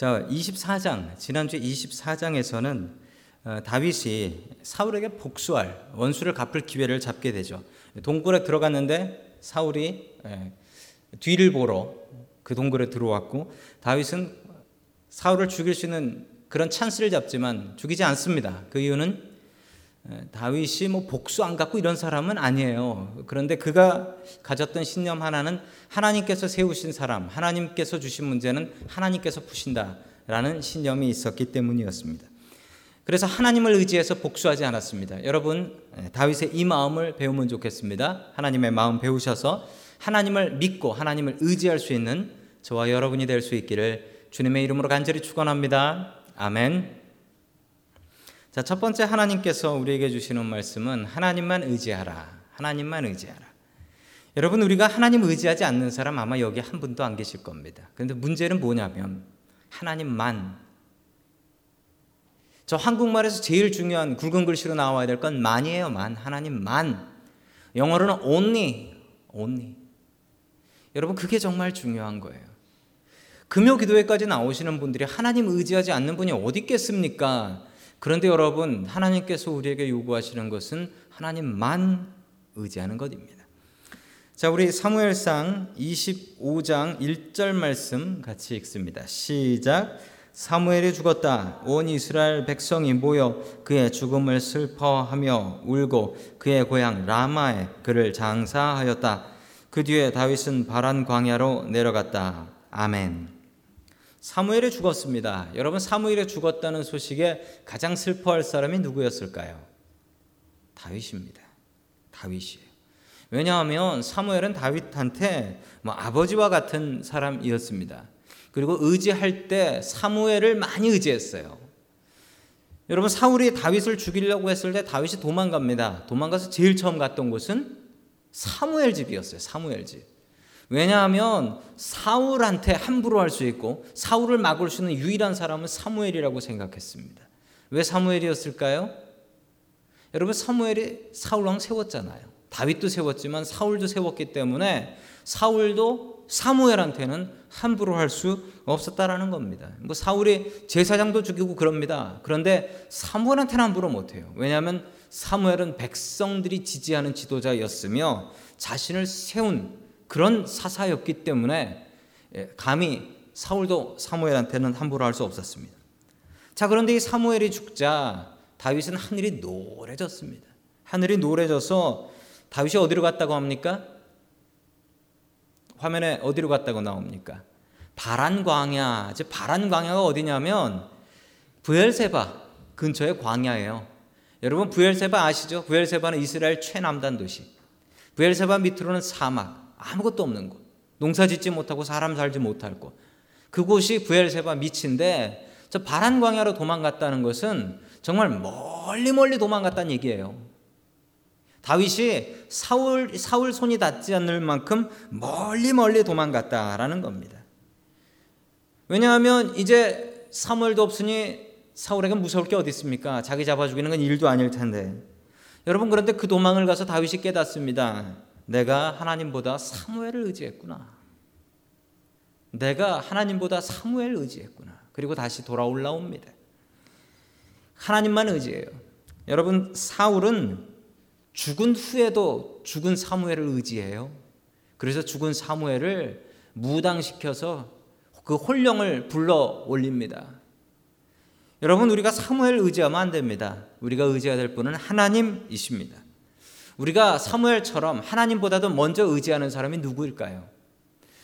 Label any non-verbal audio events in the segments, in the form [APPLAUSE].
자, 24장, 지난주 24장에서는 어, 다윗이 사울에게 복수할 원수를 갚을 기회를 잡게 되죠. 동굴에 들어갔는데 사울이 예, 뒤를 보러 그 동굴에 들어왔고 다윗은 사울을 죽일 수 있는 그런 찬스를 잡지만 죽이지 않습니다. 그 이유는 예, 다윗이 뭐 복수 안 갖고 이런 사람은 아니에요. 그런데 그가 가졌던 신념 하나는 하나님께서 세우신 사람, 하나님께서 주신 문제는 하나님께서 푸신다라는 신념이 있었기 때문이었습니다. 그래서 하나님을 의지해서 복수하지 않았습니다. 여러분, 예, 다윗의 이 마음을 배우면 좋겠습니다. 하나님의 마음 배우셔서 하나님을 믿고 하나님을 의지할 수 있는 저와 여러분이 될 수 있기를 주님의 이름으로 간절히 축원합니다. 아멘. 자, 첫 번째 하나님께서 우리에게 주시는 말씀은 하나님만 의지하라. 하나님만 의지하라. 여러분 우리가 하나님 의지하지 않는 사람 아마 여기 한 분도 안 계실 겁니다. 그런데 문제는 뭐냐면 하나님만 저 한국말에서 제일 중요한 굵은 글씨로 나와야 될 건 만이에요. 만. 하나님만. 영어로는 only. only. 여러분 그게 정말 중요한 거예요. 금요 기도회까지 나오시는 분들이 하나님 의지하지 않는 분이 어디 있겠습니까? 그런데 여러분, 하나님께서 우리에게 요구하시는 것은 하나님만 의지하는 것입니다. 자, 우리 사무엘상 25장 1절 말씀 같이 읽습니다. 시작. 사무엘이 죽었다. 온 이스라엘 백성이 모여 그의 죽음을 슬퍼하며 울고 그의 고향 라마에 그를 장사하였다. 그 뒤에 다윗은 바란 광야로 내려갔다. 아멘. 사무엘이 죽었습니다. 여러분 사무엘이 죽었다는 소식에 가장 슬퍼할 사람이 누구였을까요? 다윗입니다. 다윗이에요. 왜냐하면 사무엘은 다윗한테 뭐 아버지와 같은 사람이었습니다. 그리고 의지할 때 사무엘을 많이 의지했어요. 여러분 사울이 다윗을 죽이려고 했을 때 다윗이 도망갑니다. 도망가서 제일 처음 갔던 곳은 사무엘 집이었어요. 사무엘 집. 왜냐하면 사울한테 함부로 할 수 있고 사울을 막을 수 있는 유일한 사람은 사무엘이라고 생각했습니다. 왜 사무엘이었을까요? 여러분 사무엘이 사울 왕 세웠잖아요. 다윗도 세웠지만 사울도 세웠기 때문에 사울도 사무엘한테는 함부로 할 수 없었다라는 겁니다. 뭐 사울이 제사장도 죽이고 그럽니다. 그런데 사무엘한테는 함부로 못 해요. 왜냐하면 사무엘은 백성들이 지지하는 지도자였으며 자신을 세운 그런 사사였기 때문에 예, 감히 사울도 사무엘한테는 함부로 할 수 없었습니다. 자, 그런데 이 사무엘이 죽자 다윗은 하늘이 노래졌습니다. 하늘이 노래져서 다윗이 어디로 갔다고 합니까? 화면에 어디로 갔다고 나옵니까? 바란 광야. 즉 바란 광야가 어디냐면 부엘세바 근처의 광야예요. 여러분 부엘세바 아시죠? 부엘세바는 이스라엘 최남단 도시. 부엘세바 밑으로는 사막. 아무것도 없는 곳. 농사 짓지 못하고 사람 살지 못할 곳. 그곳이 부엘세바 밑인데 저 바란 광야로 도망갔다는 것은 정말 멀리 멀리 도망갔다는 얘기예요. 다윗이 사울 사울 손이 닿지 않을 만큼 멀리 멀리 도망갔다라는 겁니다. 왜냐하면 이제 사무엘도 없으니 사울에게 무서울 게 어디 있습니까? 자기 잡아 죽이는 건 일도 아닐 텐데. 여러분 그런데 그 도망을 가서 다윗이 깨닫습니다. 내가 하나님보다 사무엘을 의지했구나. 내가 하나님보다 사무엘을 의지했구나. 그리고 다시 돌아올라옵니다. 하나님만 의지해요. 여러분 사울은 죽은 후에도 죽은 사무엘을 의지해요. 그래서 죽은 사무엘을 무당시켜서 그 홀령을 불러 올립니다. 여러분 우리가 사무엘 의지하면 안 됩니다. 우리가 의지해야 될 분은 하나님이십니다. 우리가 사무엘처럼 하나님보다도 먼저 의지하는 사람이 누구일까요?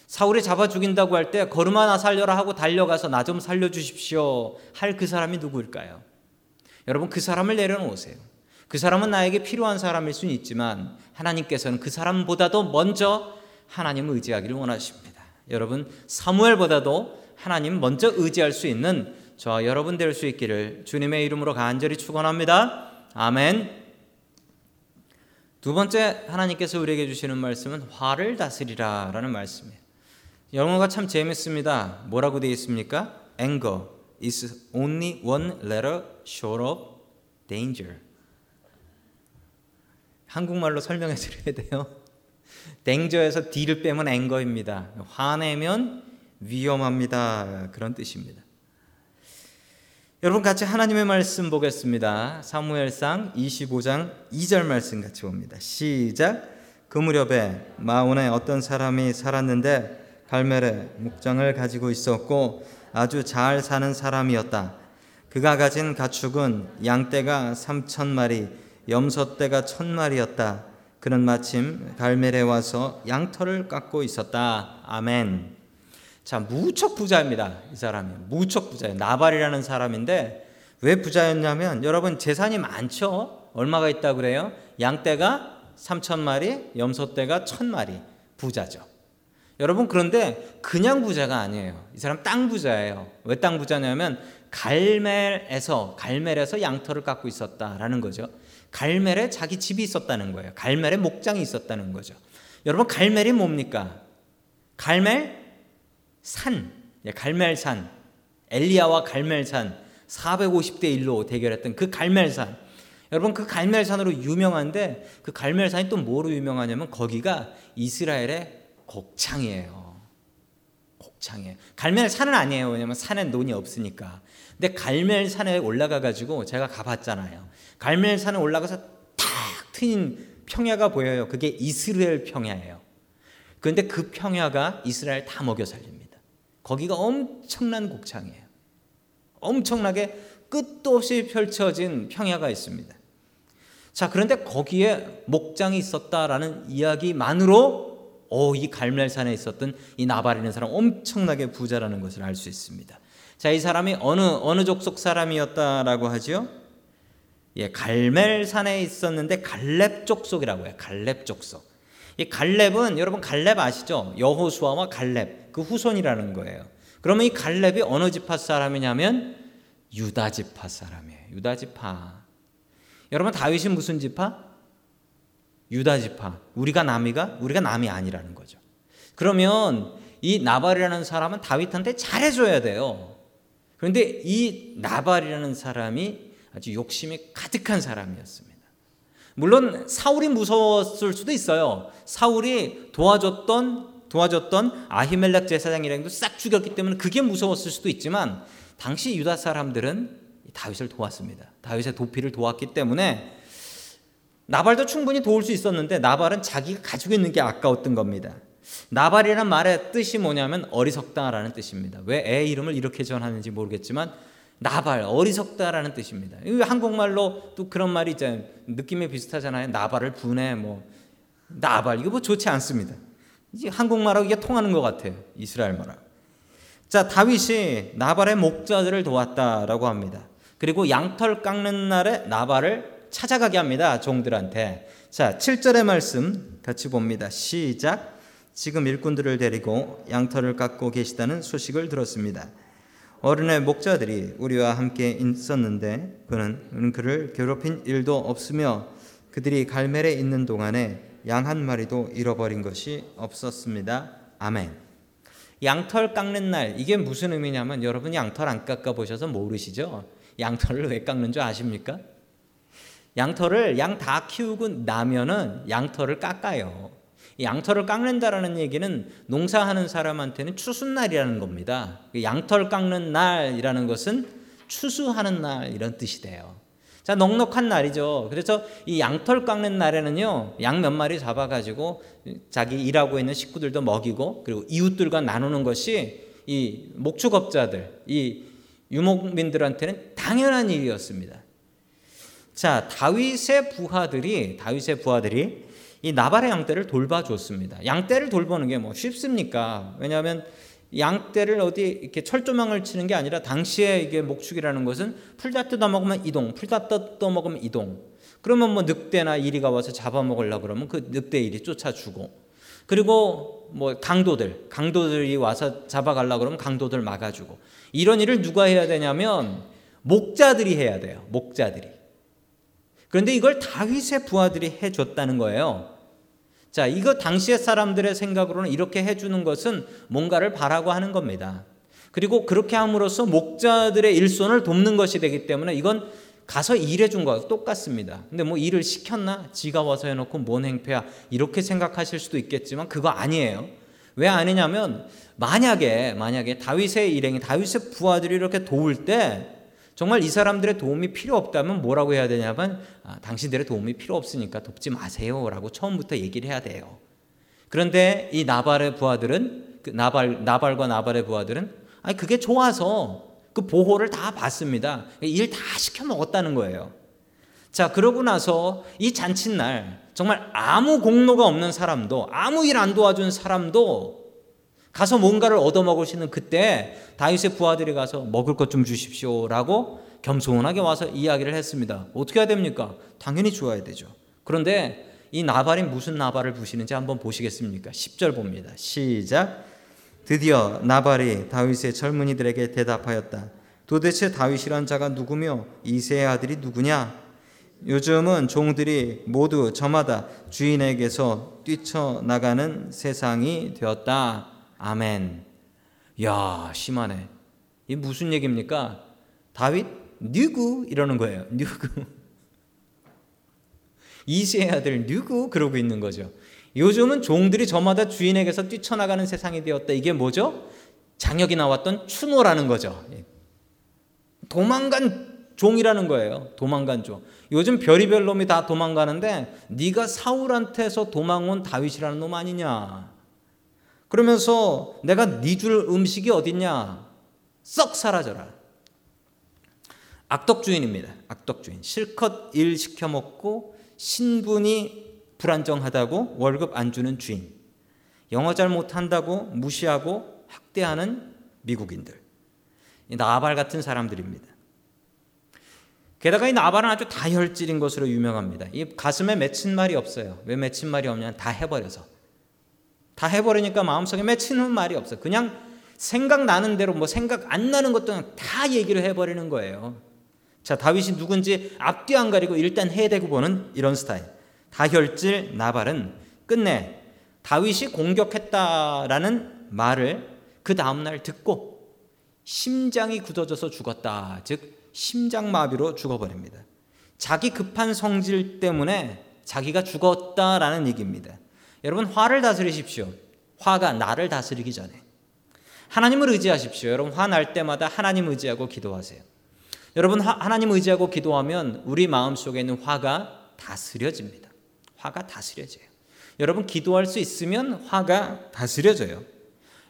사울이 잡아 죽인다고 할 때 걸음 하나 살려라 하고 달려가서 나 좀 살려 주십시오 할 그 사람이 누구일까요? 여러분 그 사람을 내려놓으세요. 그 사람은 나에게 필요한 사람일 수는 있지만 하나님께서는 그 사람보다도 먼저 하나님을 의지하기를 원하십니다. 여러분 사무엘보다도 하나님 먼저 의지할 수 있는 저와 여러분 될 수 있기를 주님의 이름으로 간절히 축원합니다. 아멘. 두 번째 하나님께서 우리에게 주시는 말씀은 화를 다스리라라는 말씀이에요. 영어가 참 재밌습니다. 뭐라고 되어 있습니까? Anger is only one letter short of danger. 한국말로 설명해 드려야 돼요. danger에서 D를 빼면 anger입니다. 화내면 위험합니다. 그런 뜻입니다. 여러분 같이 하나님의 말씀 보겠습니다. 사무엘상 25장 2절 말씀 같이 봅니다. 시작. 그 무렵에 마온에 어떤 사람이 살았는데 갈멜에 목장을 가지고 있었고 아주 잘 사는 사람이었다. 그가 가진 가축은 양떼가 3천 마리, 염소떼가 천 마리였다. 그는 마침 갈멜에 와서 양털을 깎고 있었다. 아멘. 자, 무척 부자입니다. 이 사람이. 무척 부자예요. 나발이라는 사람인데 왜 부자였냐면 여러분 재산이 많죠? 얼마가 있다 그래요? 양떼가 3천 마리, 염소떼가 천 마리. 부자죠. 여러분 그런데 그냥 부자가 아니에요. 이 사람 땅 부자예요. 왜 땅 부자냐면 갈멜에서 갈멜에서 양털을 깎고 있었다라는 거죠. 갈멜에 자기 집이 있었다는 거예요. 갈멜에 목장이 있었다는 거죠. 여러분 갈멜이 뭡니까? 갈멜 산, 예, 갈멜산, 엘리야와 갈멜산 450대 1로 대결했던 그 갈멜산. 여러분 그 갈멜산으로 유명한데 그 갈멜산이 또 뭐로 유명하냐면 거기가 이스라엘의 곡창이에요. 곡창이에요. 갈멜산은 아니에요. 왜냐면 산에 논이 없으니까. 근데 갈멜산에 올라가 가지고 제가 가봤잖아요. 갈멜산에 올라가서 탁 트인 평야가 보여요. 그게 이스라엘 평야예요. 그런데 그 평야가 이스라엘 다 먹여 살립니다. 거기가 엄청난 곡창이에요. 엄청나게 끝도 없이 펼쳐진 평야가 있습니다. 자, 그런데 거기에 목장이 있었다라는 이야기만으로 오, 이 갈멜산에 있었던 이 나발이라는 사람 엄청나게 부자라는 것을 알 수 있습니다. 자, 이 사람이 어느 어느 족속 사람이었다라고 하죠? 예, 갈멜산에 있었는데 갈렙 족속이라고 해요. 갈렙 족속. 이 갈렙은 여러분 갈렙 아시죠? 여호수아와 갈렙 그 후손이라는 거예요. 그러면 이 갈렙이 어느 지파 사람이냐면 유다 지파 사람이에요. 유다 지파. 여러분 다윗이 무슨 지파? 유다 지파. 우리가 남이가 우리가 남이 아니라는 거죠. 그러면 이 나발이라는 사람은 다윗한테 잘해줘야 돼요. 그런데 이 나발이라는 사람이 아주 욕심이 가득한 사람이었습니다. 물론 사울이 무서웠을 수도 있어요. 사울이 도와줬던 도와줬던 아히멜렉 제사장이랑도 싹 죽였기 때문에 그게 무서웠을 수도 있지만 당시 유다 사람들은 다윗을 도왔습니다. 다윗의 도피를 도왔기 때문에 나발도 충분히 도울 수 있었는데 나발은 자기가 가지고 있는 게 아까웠던 겁니다. 나발이라는 말의 뜻이 뭐냐면 어리석다라는 뜻입니다. 왜 애 이름을 이렇게 전하는지 모르겠지만 나발 어리석다라는 뜻입니다. 한국말로 또 그런 말이 있잖아요. 느낌이 비슷하잖아요. 나발을 분해 뭐 나발 이거 뭐 좋지 않습니다. 이제 한국말하고 이게 통하는 것 같아요. 이스라엘 말하고. 자 다윗이 나발의 목자들을 도왔다라고 합니다. 그리고 양털 깎는 날에 나발을 찾아가게 합니다. 종들한테. 자 7절의 말씀 같이 봅니다. 시작. 지금 일꾼들을 데리고 양털을 깎고 계시다는 소식을 들었습니다. 어른의 목자들이 우리와 함께 있었는데 그는 그를 괴롭힌 일도 없으며 그들이 갈멜에 있는 동안에 양 한 마리도 잃어버린 것이 없었습니다. 아멘. 양털 깎는 날 이게 무슨 의미냐면 여러분 양털 안 깎아 보셔서 모르시죠? 양털을 왜 깎는 줄 아십니까? 양털을 양 다 키우고 나면은 양털을 깎아요. 양털을 깎는다라는 얘기는 농사하는 사람한테는 추수날이라는 겁니다. 그 양털 깎는 날이라는 것은 추수하는 날 이런 뜻이 돼요. 자, 넉넉한 날이죠. 그래서 이 양털 깎는 날에는요, 양 몇 마리 잡아가지고 자기 일하고 있는 식구들도 먹이고, 그리고 이웃들과 나누는 것이 이 목축업자들, 이 유목민들한테는 당연한 일이었습니다. 자, 다윗의 부하들이, 다윗의 부하들이 이 나발의 양떼를 돌봐줬습니다. 양떼를 돌보는 게 뭐 쉽습니까? 왜냐하면 양떼를 어디 이렇게 철조망을 치는 게 아니라 당시에 이게 목축이라는 것은 풀다 뜯어 먹으면 이동, 풀다 뜯어 먹으면 이동. 그러면 뭐 늑대나 이리가 와서 잡아먹으려 그러면 그 늑대 이리 쫓아주고 그리고 뭐 강도들, 강도들이 와서 잡아가려 그러면 강도들 막아주고 이런 일을 누가 해야 되냐면 목자들이 해야 돼요. 목자들이. 그런데 이걸 다윗의 부하들이 해줬다는 거예요. 자, 이거 당시의 사람들의 생각으로는 이렇게 해주는 것은 뭔가를 바라고 하는 겁니다. 그리고 그렇게 함으로써 목자들의 일손을 돕는 것이 되기 때문에 이건 가서 일해준 거와 똑같습니다. 근데 뭐 일을 시켰나? 지가 와서 해놓고 뭔 행패야? 이렇게 생각하실 수도 있겠지만 그거 아니에요. 왜 아니냐면 만약에 만약에 다윗의 일행이 다윗의 부하들이 이렇게 도울 때 정말 이 사람들의 도움이 필요 없다면 뭐라고 해야 되냐면 아, 당신들의 도움이 필요 없으니까 돕지 마세요라고 처음부터 얘기를 해야 돼요. 그런데 이 나발의 부하들은 그 나발 나발과 나발의 부하들은 아니 그게 좋아서 그 보호를 다 받습니다. 일 다 시켜 먹었다는 거예요. 자, 그러고 나서 이 잔칫날 정말 아무 공로가 없는 사람도 아무 일 안 도와준 사람도 가서 뭔가를 있는 그때 다윗의 부하들이 가서 먹을 것 좀 주십시오라고 겸손하게 와서 이야기를 했습니다. 어떻게 해야 됩니까? 당연히 주어야 되죠. 그런데 이 나발이 무슨 나발을 부시는지 한번 보시겠습니까? 10절 봅니다. 시작. 드디어 나발이 다윗의 젊은이들에게 대답하였다. 도대체 다윗이란 자가 누구며 이세의 아들이 누구냐? 요즘은 종들이 모두 저마다 주인에게서 뛰쳐나가는 세상이 되었다. 아멘. 야, 심하네. 이 무슨 얘기입니까? 다윗 누구 이러는 거예요. 누구. [LAUGHS] 이세의 아들 누구 그러고 있는 거죠. 요즘은 종들이 저마다 주인에게서 뛰쳐나가는 세상이 되었다. 이게 뭐죠? 장혁이 나왔던 추노라는 거죠. 예. 도망간 종이라는 거예요. 도망간 종. 요즘 별이별 놈이 다 도망가는데 네가 사울한테서 도망온 다윗이라는 놈 아니냐? 그러면서 내가 네 줄 음식이 어딨냐? 썩 사라져라. 악덕주인입니다. 악덕주인. 실컷 일 시켜 먹고 신분이 불안정하다고 월급 안 주는 주인. 영어 잘 못한다고 무시하고 학대하는 미국인들. 나발 같은 사람들입니다. 게다가 이 나발은 아주 다혈질인 것으로 유명합니다. 이 가슴에 맺힌 말이 없어요. 왜 맺힌 말이 없냐? 다 해버려서. 다 해버리니까 마음속에 맺히는 말이 없어. 그냥 생각나는 대로 뭐 생각 안 나는 것도 다 얘기를 해버리는 거예요. 자, 다윗이 누군지 앞뒤 안 가리고 일단 해대고 보는 이런 스타일. 다혈질 나발은 끝내 다윗이 공격했다라는 말을 그 다음날 듣고 심장이 굳어져서 죽었다. 즉, 심장마비로 죽어버립니다. 자기 급한 성질 때문에 자기가 죽었다라는 얘기입니다. 여러분 화를 다스리십시오. 화가 나를 다스리기 전에. 하나님을 의지하십시오. 여러분 화날 때마다 하나님 의지하고 기도하세요. 여러분 하, 하나님 의지하고 기도하면 우리 마음 속에 있는 화가 다스려집니다. 화가 다스려져요. 여러분 기도할 수 있으면 화가 다스려져요.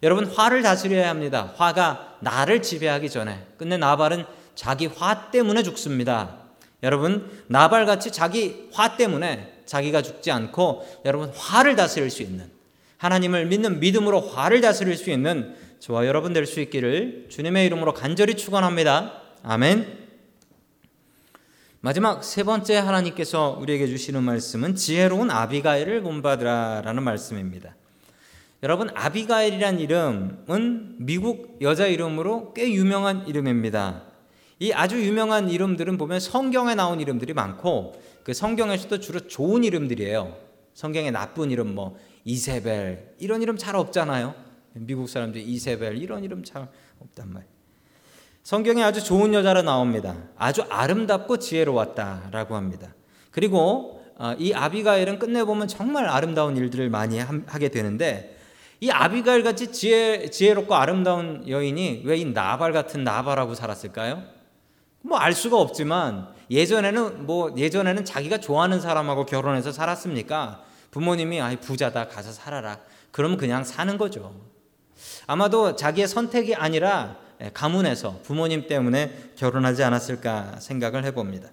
여러분 화를 다스려야 합니다. 화가 나를 지배하기 전에. 근데 나발은 자기 화 때문에 죽습니다. 여러분 나발같이 자기 화 때문에 자기가 죽지 않고 여러분 화를 다스릴 수 있는 하나님을 믿는 믿음으로 화를 다스릴 수 있는 저와 여러분 될 수 있기를 주님의 이름으로 간절히 축원합니다. 아멘. 마지막 세 번째 하나님께서 우리에게 주시는 말씀은 지혜로운 아비가일을 본받으라라는 말씀입니다. 여러분 아비가일이란 이름은 미국 여자 이름으로 꽤 유명한 이름입니다. 이 아주 유명한 이름들은 보면 성경에 나온 이름들이 많고 그 성경에서도 주로 좋은 이름들이에요. 성경에 나쁜 이름 뭐 이세벨 이런 이름 잘 없잖아요. 미국 사람들이 이세벨 이런 이름 잘 없단 말이에요. 성경에 아주 좋은 여자로 나옵니다. 아주 아름답고 지혜로웠다라고 합니다. 그리고 어, 이 아비가일은 끝내 보면 정말 아름다운 일들을 많이 하게 되는데 이 아비가일 같이 지혜 지혜롭고 아름다운 여인이 왜 이 나발 같은 나발하고 살았을까요? 뭐 알 수가 없지만 예전에는 뭐 예전에는 자기가 좋아하는 사람하고 결혼해서 살았습니까? 부모님이 아이 부자다 가서 살아라. 그러면 그냥 사는 거죠. 아마도 자기의 선택이 아니라 가문에서 부모님 때문에 결혼하지 않았을까 생각을 해봅니다.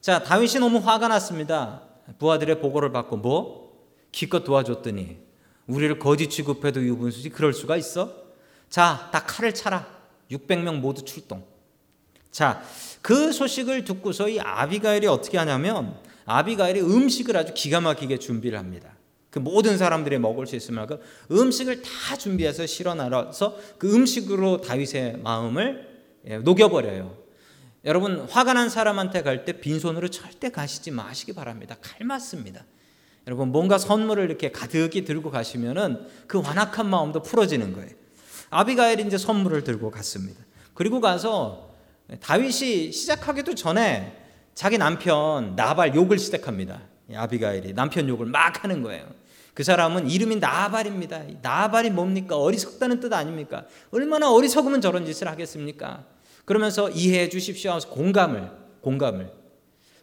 자, 다윗이 너무 화가 났습니다. 부하들의 보고를 받고 뭐 기껏 도와줬더니 우리를 거지 취급해도 유분수지 그럴 수가 있어? 자, 다 칼을 차라. 600명 모두 출동. 자, 그 소식을 듣고서 이 아비가일이 어떻게 하냐면 아비가일이 음식을 아주 기가 막히게 준비를 합니다. 그 모든 사람들이 먹을 수 있을 만큼 음식을 다 준비해서 실어나서 그 음식으로 다윗의 마음을 예, 녹여버려요. 여러분 화가 난 사람한테 갈 때 빈손으로 절대 가시지 마시기 바랍니다. 칼 맞습니다. 여러분 뭔가 선물을 이렇게 가득히 들고 가시면은 그 완악한 마음도 풀어지는 거예요. 아비가일이 이제 선물을 들고 갔습니다. 그리고 가서 다윗이 시작하기도 전에 자기 남편 나발 욕을 시작합니다. 아비가일이 남편 욕을 막 하는 거예요. 그 사람은 이름이 나발입니다. 나발이 뭡니까? 어리석다는 뜻 아닙니까? 얼마나 어리석으면 저런 짓을 하겠습니까? 그러면서 이해해 주십시오 공감을 공감을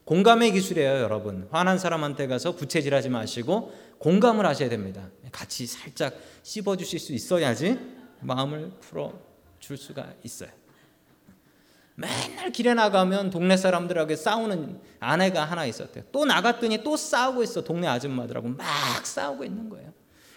공감의 기술이에요, 여러분. 화난 사람한테 가서 부채질하지 마시고 공감을 하셔야 됩니다. 같이 살짝 씹어 주실 수 있어야지 마음을 풀어 줄 수가 있어요. 맨날 길에 나가면 동네 사람들하고 싸우는 아내가 하나 있었대요. 또 나갔더니 또 싸우고 있어. 동네 아줌마들하고 막 싸우고 있는 거예요.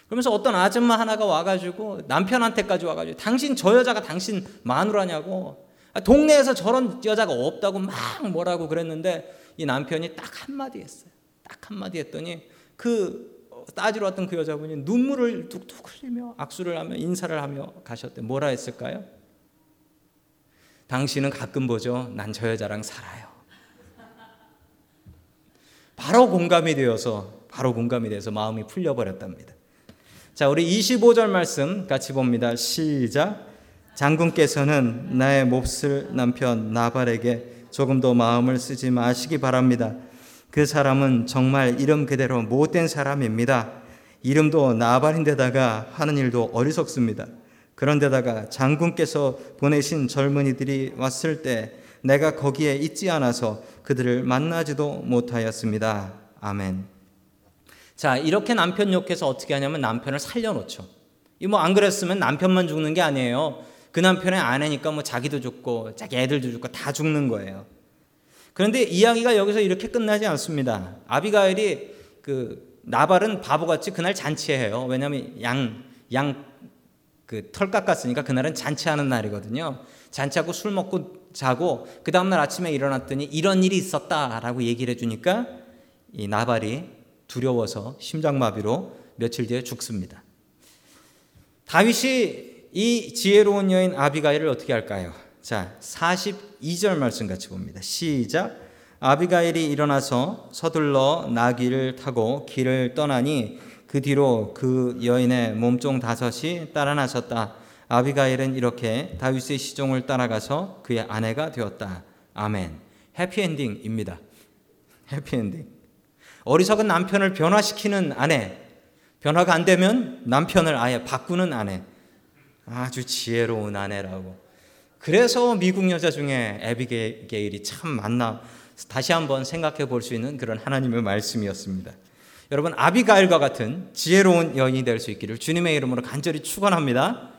그러면서 어떤 아줌마 하나가 와가지고 남편한테까지 와가지고 당신 저 여자가 당신 마누라냐고 아, 동네에서 저런 여자가 없다고 막 뭐라고 그랬는데 이 남편이 딱 한마디 했어요. 딱 한마디 했더니 그 따지러 왔던 그 여자분이 눈물을 뚝뚝 흘리며 악수를 하며 인사를 하며 가셨대. 뭐라 했을까요? 당신은 가끔 보죠. 난 저 여자랑 살아요. 바로 공감이 되어서 바로 공감이 돼서 마음이 풀려 버렸답니다. 자, 우리 25절 말씀 같이 봅니다. 시작. 장군께서는 나의 몹쓸 남편 나발에게 조금 더 마음을 쓰지 마시기 바랍니다. 그 사람은 정말 이름 그대로 못된 사람입니다. 이름도 나발인데다가 하는 일도 어리석습니다. 그런데다가 장군께서 보내신 젊은이들이 왔을 때 내가 거기에 있지 않아서 그들을 만나지도 못하였습니다. 아멘. 자, 이렇게 남편 욕해서 어떻게 하냐면 남편을 살려놓죠. 이 뭐 안 그랬으면 남편만 죽는 게 아니에요. 그 남편의 아내니까 뭐 자기도 죽고 자기 애들도 죽고 다 죽는 거예요. 그런데 이야기가 여기서 이렇게 끝나지 않습니다. 아비가일이 그 나발은 바보같이 그날 잔치해요. 왜냐하면 양, 양 그 털 깎았으니까 그날은 잔치하는 날이거든요. 잔치하고 술 먹고 자고 그 다음날 아침에 일어났더니 이런 일이 있었다라고 얘기를 해주니까 이 나발이 두려워서 심장마비로 며칠 뒤에 죽습니다. 다윗이 이 지혜로운 여인 아비가일을 어떻게 할까요? 자, 42절 말씀 같이 봅니다. 시작. 아비가일이 일어나서 서둘러 나귀를 타고 길을 떠나니 그 뒤로 그 여인의 몸종 다섯이 따라 나섰다. 아비가일은 이렇게 다윗의 시종을 따라가서 그의 아내가 되었다. 아멘. 해피엔딩입니다. 해피엔딩. 어리석은 남편을 변화시키는 아내. 변화가 안 되면 남편을 아예 바꾸는 아내. 아주 지혜로운 아내라고. 그래서 미국 여자 중에 에비게일이 참 많나 다시 한번 생각해 볼 수 있는 그런 하나님의 말씀이었습니다. 여러분 아비가일과 같은 지혜로운 여인이 될 수 있기를 주님의 이름으로 간절히 축원합니다.